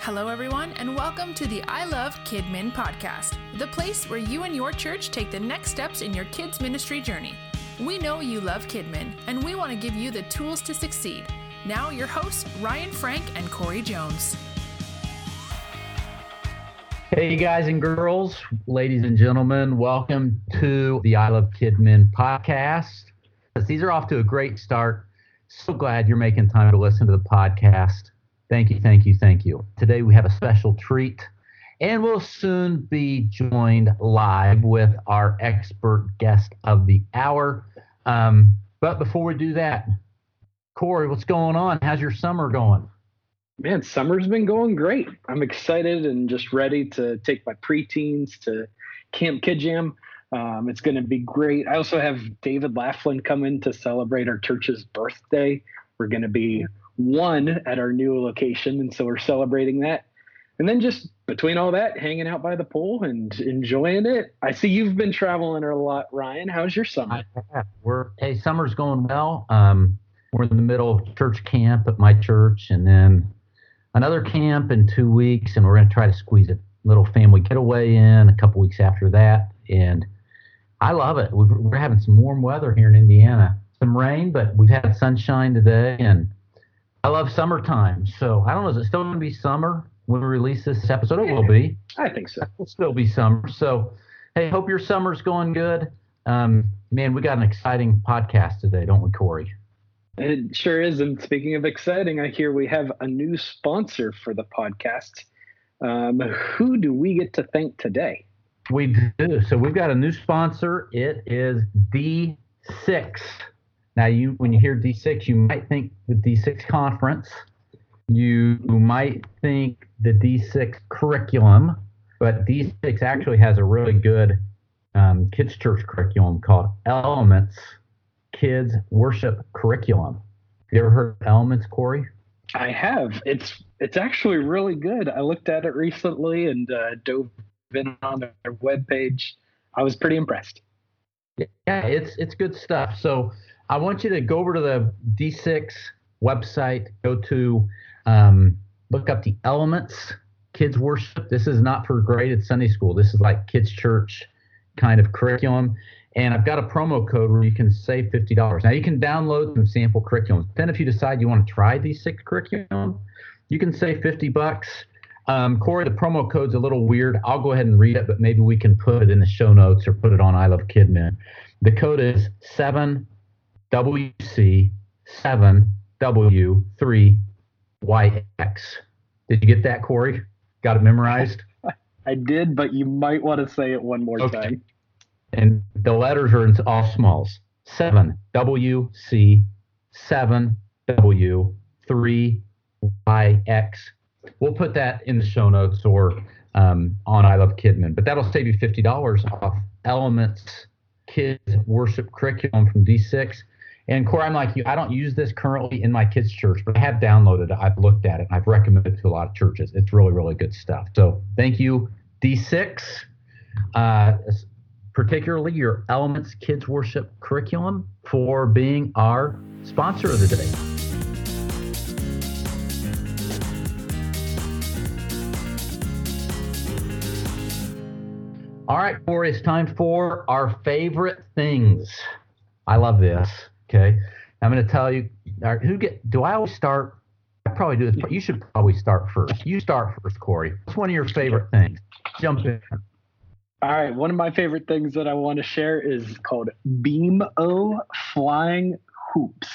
Hello, everyone, and welcome to the I Love KidMin podcast, the place where you and your church take the next steps in your kids' ministry journey. We know you love KidMin, and we want to give you the tools to succeed. Now, your hosts, Ryan Frank and Corey Jones. Hey, guys and girls, ladies and gentlemen, welcome to the I Love KidMin podcast. These are off to a great start. So glad you're making time to listen to the podcast. Thank you, thank you, thank you. Today we have a special treat, and we'll soon be joined live with our expert guest of the hour. Um, but before we do that, Corey, what's going on? How's your summer going? Man, summer's been going great. I'm excited and just ready to take my preteens to Camp Kid Jam. Um, it's going to be great. I also have David Laughlin coming to celebrate our church's birthday. We're going to be one at our new location, and so we're celebrating that. And then just between all that, hanging out by the pool and enjoying it. I see you've been traveling a lot, Ryan. How's your summer? We're hey, summer's going well. Um, we're in the middle of church camp at my church, and then another camp in two weeks, and we're going to try to squeeze a little family getaway in a couple weeks after that. And I love it. we are having some warm weather here in Indiana. Some rain, but we've had sunshine today, and I love summertime. So I don't know. Is it still going to be summer when we release this episode? It will be. I think so. It'll still be summer. So, hey, hope your summer's going good. Um, man, we got an exciting podcast today, don't we, Corey? It sure is. And speaking of exciting, I hear we have a new sponsor for the podcast. Um, who do we get to thank today? We do. So we've got a new sponsor. It is D6 now, you when you hear D6, you might think the D6 conference. You might think the D6 curriculum, but D6 actually has a really good um, kids church curriculum called Elements Kids Worship Curriculum. You ever heard of Elements, Corey? I have. It's it's actually really good. I looked at it recently and uh, dove in on their webpage. I was pretty impressed. Yeah, it's it's good stuff. So I want you to go over to the D6 website, go to um, look up the elements, kids worship. This is not for graded Sunday school. This is like kids church kind of curriculum. And I've got a promo code where you can save $50. Now you can download some sample curriculums. Then if you decide you want to try D6 curriculum, you can save 50 bucks. Um, Corey, the promo code's a little weird. I'll go ahead and read it, but maybe we can put it in the show notes or put it on I Love Kidmin. The code is seven WC7W3YX. Did you get that, Corey? Got it memorized? I did, but you might want to say it one more okay. time. And the letters are in all smalls. 7W-C-7W-3-YX. We'll put that in the show notes or um, on I Love KidMin, But that'll save you $50 off Elements Kids Worship Curriculum from D6. And Corey, I'm like you. I don't use this currently in my kids' church, but I have downloaded it. I've looked at it. I've recommended it to a lot of churches. It's really, really good stuff. So thank you, D6, uh, particularly your Elements Kids Worship Curriculum, for being our sponsor of the day. All right, Corey, it's time for our favorite things. I love this. Okay. I'm going to tell you who get, do I always start? I probably do this, but you should probably start first. You start first, Corey. What's one of your favorite things? Jump in. All right. One of my favorite things that I want to share is called Beam O Flying Hoops.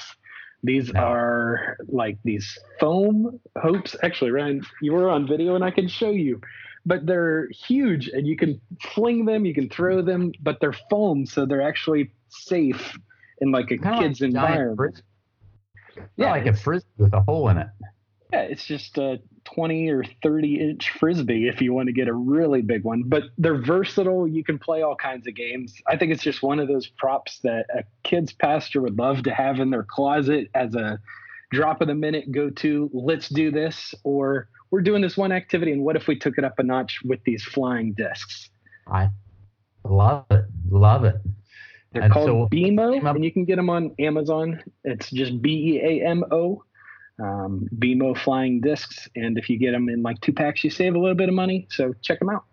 These are like these foam hoops. Actually, Ryan, you were on video and I can show you, but they're huge and you can fling them, you can throw them, but they're foam, so they're actually safe in like a kind kid's like environment. Yeah, like a frisbee with a hole in it. Yeah, it's just a 20 or 30 inch frisbee if you want to get a really big one. But they're versatile. You can play all kinds of games. I think it's just one of those props that a kid's pastor would love to have in their closet as a drop of the minute go to. Let's do this, or we're doing this one activity, and what if we took it up a notch with these flying discs? I love it. Love it. They're and called so, Beamo, and you can get them on Amazon. It's just B E A M O. um, Beamo flying discs. And if you get them in like two packs, you save a little bit of money. So check them out.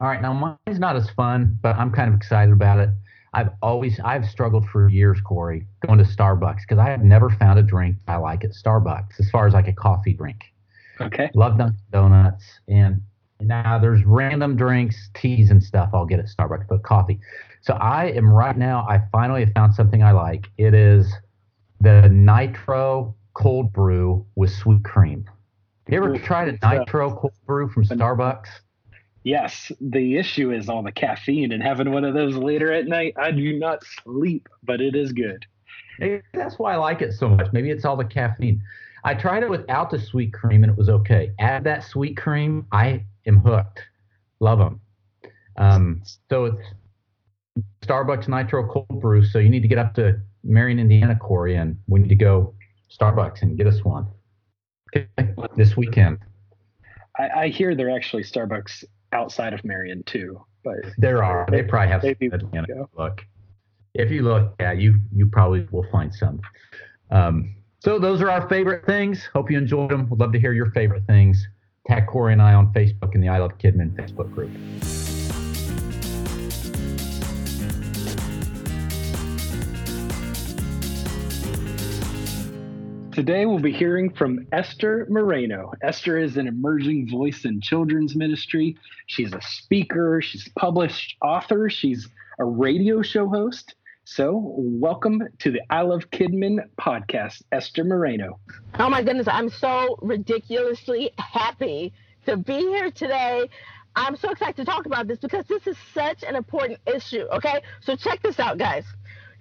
All right. Now, mine's not as fun, but I'm kind of excited about it. I've always, I've struggled for years, Corey, going to Starbucks because I have never found a drink I like at Starbucks as far as like a coffee drink. Okay. Love Dunkin' Donuts. And now there's random drinks, teas, and stuff I'll get at Starbucks, but coffee. So I am right now, I finally have found something I like. It is the Nitro cold brew with sweet cream. You ever tried a nitro cold brew from Starbucks? Yes, the issue is all the caffeine and having one of those later at night. I do not sleep, but it is good. Maybe that's why I like it so much. Maybe it's all the caffeine. I tried it without the sweet cream and it was okay. Add that sweet cream, I am hooked. Love them. Um, so it's Starbucks Nitro Cold Brew. So you need to get up to Marion, Indiana, Corey, and we need to go Starbucks and get us one okay, this weekend. I, I hear there are actually Starbucks outside of Marion too, but There are. They probably have some Maybe in Atlanta. go. Look, if you look, yeah, you you probably will find some. Um, so those are our favorite things. Hope you enjoyed them. Would love to hear your favorite things. Tag Corey and I on Facebook in the I Love KidMin Facebook group. Today we'll be hearing from Esther Moreno. Esther is an emerging voice in children's ministry. She's a speaker, she's published author, she's a radio show host. So, welcome to the I Love KidMin podcast, Esther Moreno. Oh my goodness, I'm so ridiculously happy to be here today. I'm so excited to talk about this because this is such an important issue. Okay, so check this out, guys.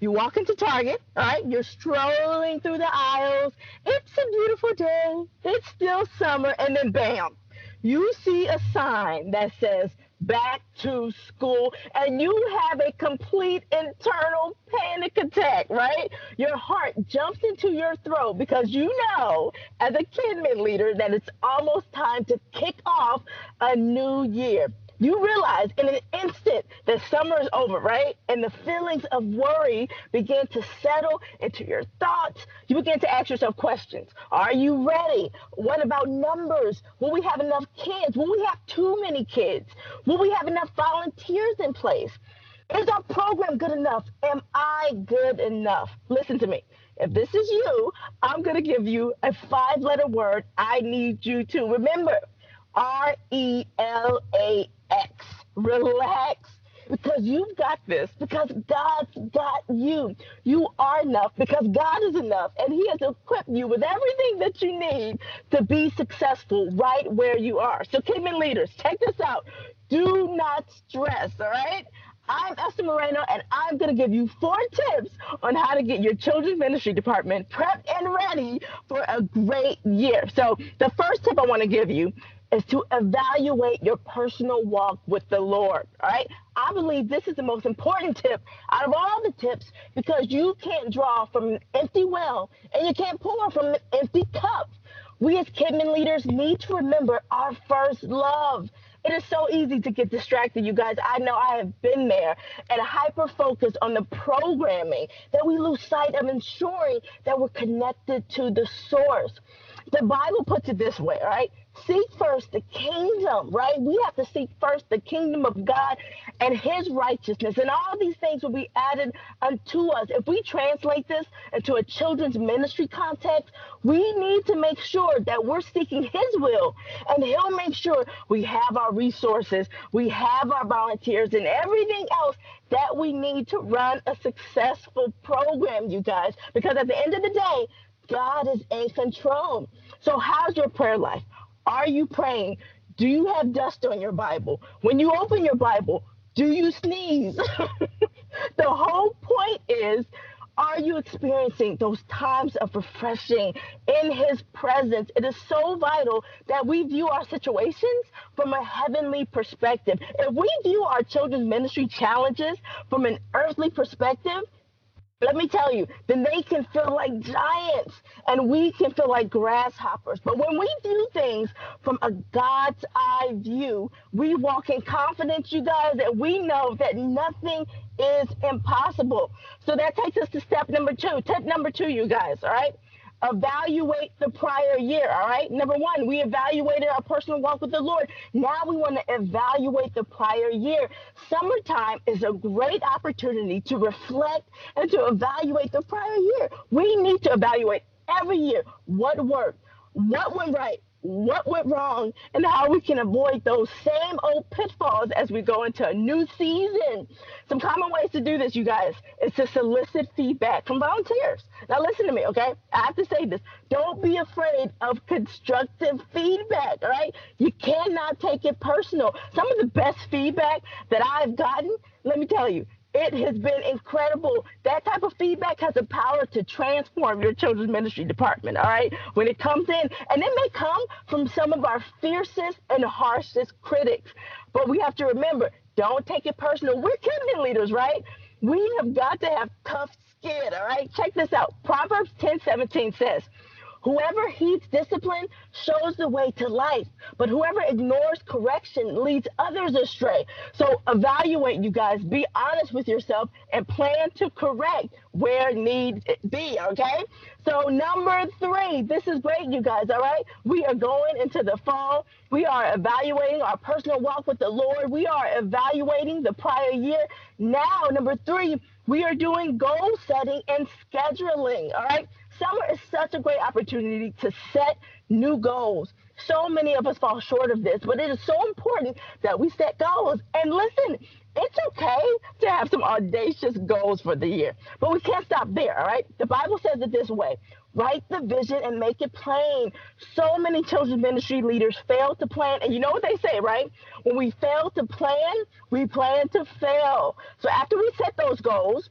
You walk into Target, all right, you're strolling through the aisles. It's a beautiful day, it's still summer, and then bam, you see a sign that says back to school, and you have a complete internal panic attack, right? Your heart jumps into your throat because you know, as a KidMin leader, that it's almost time to kick off a new year. You realize in an instant that summer is over, right? And the feelings of worry begin to settle into your thoughts. You begin to ask yourself questions. Are you ready? What about numbers? Will we have enough kids? Will we have too many kids? Will we have enough volunteers in place? Is our program good enough? Am I good enough? Listen to me. If this is you, I'm going to give you a five letter word. I need you to remember R E L A X. Relax. Because you've got this, because God's got you. You are enough because God is enough and He has equipped you with everything that you need to be successful right where you are. So, KidMin leaders, check this out. Do not stress, all right? I'm Esther Moreno, and I'm going to give you four tips on how to get your children's ministry department prepped and ready for a great year. So, the first tip I want to give you is to evaluate your personal walk with the Lord. All right. I believe this is the most important tip out of all the tips because you can't draw from an empty well and you can't pour from an empty cup. We as KidMin leaders need to remember our first love. It is so easy to get distracted, you guys. I know I have been there and hyper focus on the programming that we lose sight of ensuring that we're connected to the source. The Bible puts it this way, right? Seek first the kingdom, right? We have to seek first the kingdom of God and his righteousness, and all these things will be added unto us. If we translate this into a children's ministry context, we need to make sure that we're seeking his will, and he'll make sure we have our resources, we have our volunteers, and everything else that we need to run a successful program, you guys. Because at the end of the day, God is in control. So, how's your prayer life? Are you praying? Do you have dust on your Bible? When you open your Bible, do you sneeze? the whole point is are you experiencing those times of refreshing in his presence? It is so vital that we view our situations from a heavenly perspective. If we view our children's ministry challenges from an earthly perspective, let me tell you, then they can feel like giants and we can feel like grasshoppers. But when we view things from a God's eye view, we walk in confidence, you guys, that we know that nothing is impossible. So that takes us to step number two. Tip number two, you guys, all right? Evaluate the prior year. All right. Number one, we evaluated our personal walk with the Lord. Now we want to evaluate the prior year. Summertime is a great opportunity to reflect and to evaluate the prior year. We need to evaluate every year what worked, what went right, what went wrong and how we can avoid those same old pitfalls as we go into a new season. Some common ways to do this, you guys, is to solicit feedback from volunteers. Now, listen to me, okay? I have to say this. Don't be afraid of constructive feedback, all right? You cannot take it personal. Some of the best feedback that I've gotten, let me tell you, it has been incredible. That type of feedback has the to transform your children's ministry department, all right? When it comes in, and it may come from some of our fiercest and harshest critics. But we have to remember, don't take it personal. We're kingdom leaders, right? We have got to have tough skin, all right? Check this out. Proverbs 10 17 says, Whoever heeds discipline shows the way to life, but whoever ignores correction leads others astray. So evaluate, you guys. Be honest with yourself and plan to correct where need be. Okay. So number three, this is great, you guys. All right. We are going into the fall. We are evaluating our personal walk with the Lord. We are evaluating the prior year. Now, number three, we are doing goal setting and scheduling. All right summer is such a great opportunity to set new goals. So many of us fall short of this, but it is so important that we set goals. And listen, it's okay to have some audacious goals for the year, but we can't stop there, all right? The Bible says it this way write the vision and make it plain. So many children's ministry leaders fail to plan. And you know what they say, right? When we fail to plan, we plan to fail. So after we set those goals,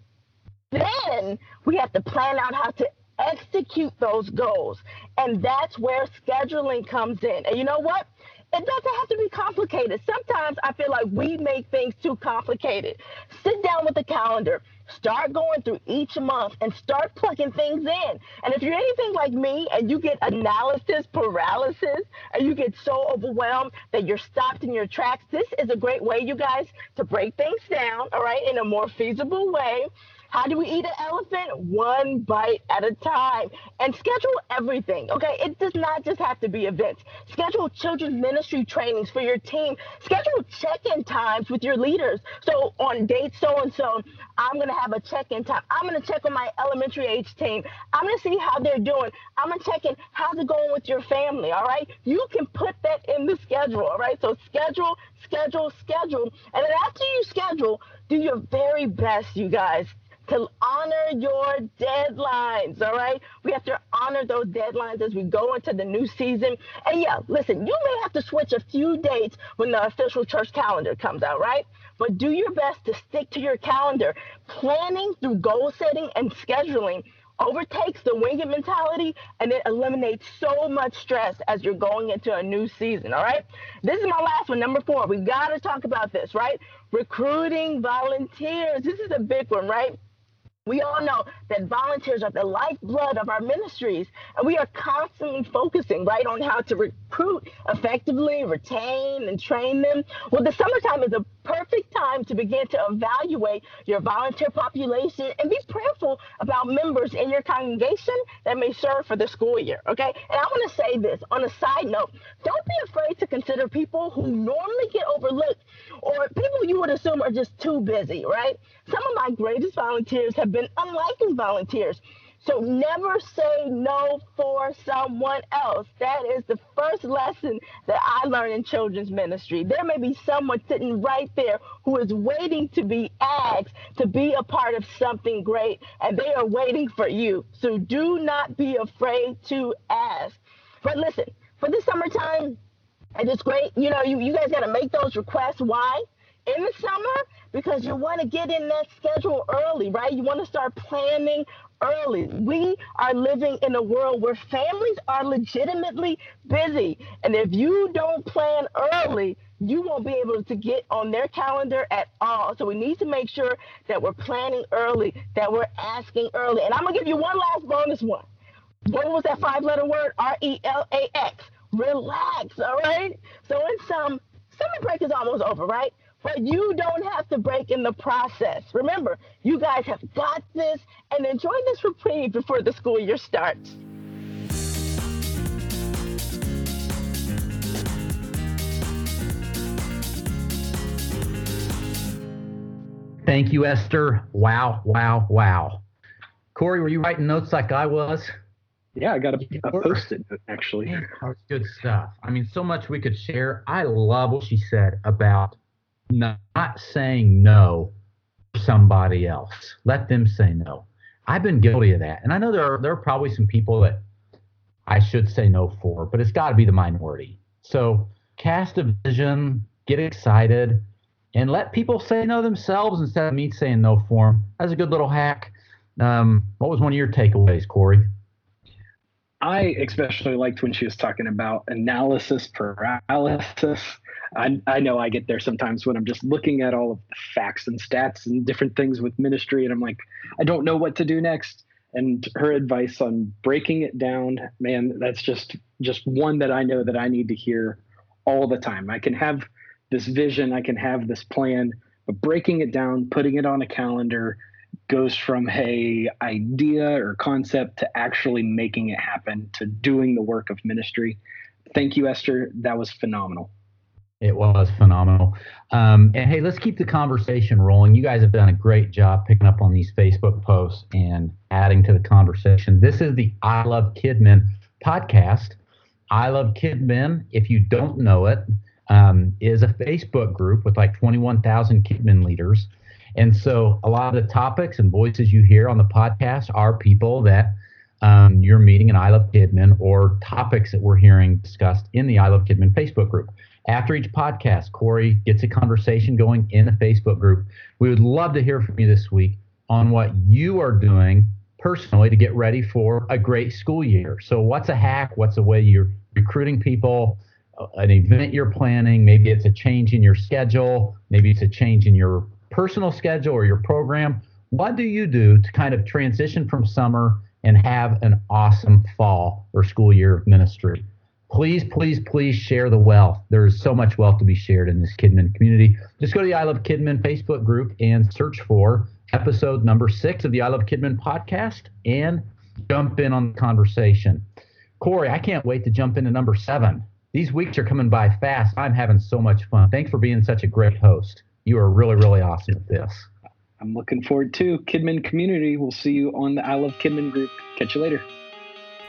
then we have to plan out how to execute those goals. And that's where scheduling comes in. And you know what? It doesn't have to be complicated. Sometimes I feel like we make things too complicated. Sit down with the calendar, start going through each month, and start plugging things in. And if you're anything like me and you get analysis paralysis and you get so overwhelmed that you're stopped in your tracks, this is a great way, you guys, to break things down, all right, in a more feasible way how do we eat an elephant? One bite at a time. And schedule everything, okay? It does not just have to be events. Schedule children's ministry trainings for your team. Schedule check in times with your leaders. So on date so and so, I'm going to have a check in time. I'm going to check on my elementary age team. I'm going to see how they're doing. I'm going to check in how's it going with your family, all right? You can put that in the schedule, all right? So schedule, schedule, schedule. And then after you schedule, do your very best, you guys, to honor your deadlines. All right. We have to honor those deadlines as we go into the new season. And yeah, listen, you may have to switch a few dates when the official church calendar comes out, right? But do your best to stick to your calendar. Planning through goal setting and scheduling overtakes the wing it mentality and it eliminates so much stress as you're going into a new season. All right. This is my last one, number four. We got to talk about this, right? Recruiting volunteers. This is a big one, right? We all know that volunteers are the lifeblood of our ministries, and we are constantly focusing right on how to recruit effectively, retain, and train them. Well, the summertime is a perfect time to begin to evaluate your volunteer population and be prayerful about members in your congregation that may serve for the school year. Okay, and I want to say this on a side note: don't be afraid to consider people who normally get overlooked or people you would assume are just too busy. Right? Some of my greatest volunteers have been unliking volunteers. So never say no for someone else. That is the first lesson that I learned in children's ministry. There may be someone sitting right there who is waiting to be asked to be a part of something great, and they are waiting for you. So do not be afraid to ask. But listen, for the summertime, and it is great. You know, you, you guys got to make those requests. Why? In the summer, because you want to get in that schedule early, right? You want to start planning early. We are living in a world where families are legitimately busy. And if you don't plan early, you won't be able to get on their calendar at all. So we need to make sure that we're planning early, that we're asking early. And I'm going to give you one last bonus one. What was that five letter word? R E L A X. Relax, all right? So in some, um, summer break is almost over, right? but you don't have to break in the process. Remember, you guys have got this and enjoy this reprieve before the school year starts. Thank you, Esther. Wow, wow, wow. Corey, were you writing notes like I was? Yeah, I got a, a post-it note actually. Man, good stuff. I mean, so much we could share. I love what she said about not saying no somebody else. Let them say no. I've been guilty of that, and I know there are there are probably some people that I should say no for, but it's got to be the minority. So cast a vision, get excited, and let people say no themselves instead of me saying no for them. That's a good little hack. Um, what was one of your takeaways, Corey? I especially liked when she was talking about analysis paralysis. I, I know I get there sometimes when I'm just looking at all of the facts and stats and different things with ministry, and I'm like, I don't know what to do next. And her advice on breaking it down, man, that's just just one that I know that I need to hear all the time. I can have this vision, I can have this plan, but breaking it down, putting it on a calendar, goes from a idea or concept to actually making it happen to doing the work of ministry thank you esther that was phenomenal it was phenomenal. Um, and hey let's keep the conversation rolling. You guys have done a great job picking up on these facebook posts and adding to the conversation. This is the i love kidmin podcast. I love kidmin if you don't know it um, is a facebook group with like 21000 kidmin leaders. And so a lot of the topics and voices you hear on the podcast are people that um, you're meeting in I Love Kidmin or topics that we're hearing discussed in the I Love Kidmin Facebook group. After each podcast, Corey gets a conversation going in the Facebook group. We would love to hear from you this week on what you are doing personally to get ready for a great school year. So, what's a hack? What's a way you're recruiting people? Uh, an event you're planning? Maybe it's a change in your schedule. Maybe it's a change in your personal schedule or your program, what do you do to kind of transition from summer and have an awesome fall or school year of ministry? Please, please, please share the wealth. There is so much wealth to be shared in this KidMin community. Just go to the I Love KidMin Facebook group and search for episode number six of the I Love KidMin podcast and jump in on the conversation. Corey, I can't wait to jump into number seven. These weeks are coming by fast. I'm having so much fun. Thanks for being such a great host. You are really, really awesome at this. I'm looking forward to KidMin community. We'll see you on the I Love KidMin group. Catch you later.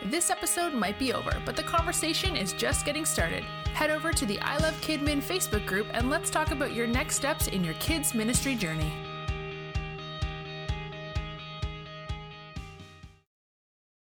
This episode might be over, but the conversation is just getting started. Head over to the I Love Kidmin Facebook group and let's talk about your next steps in your kids' ministry journey.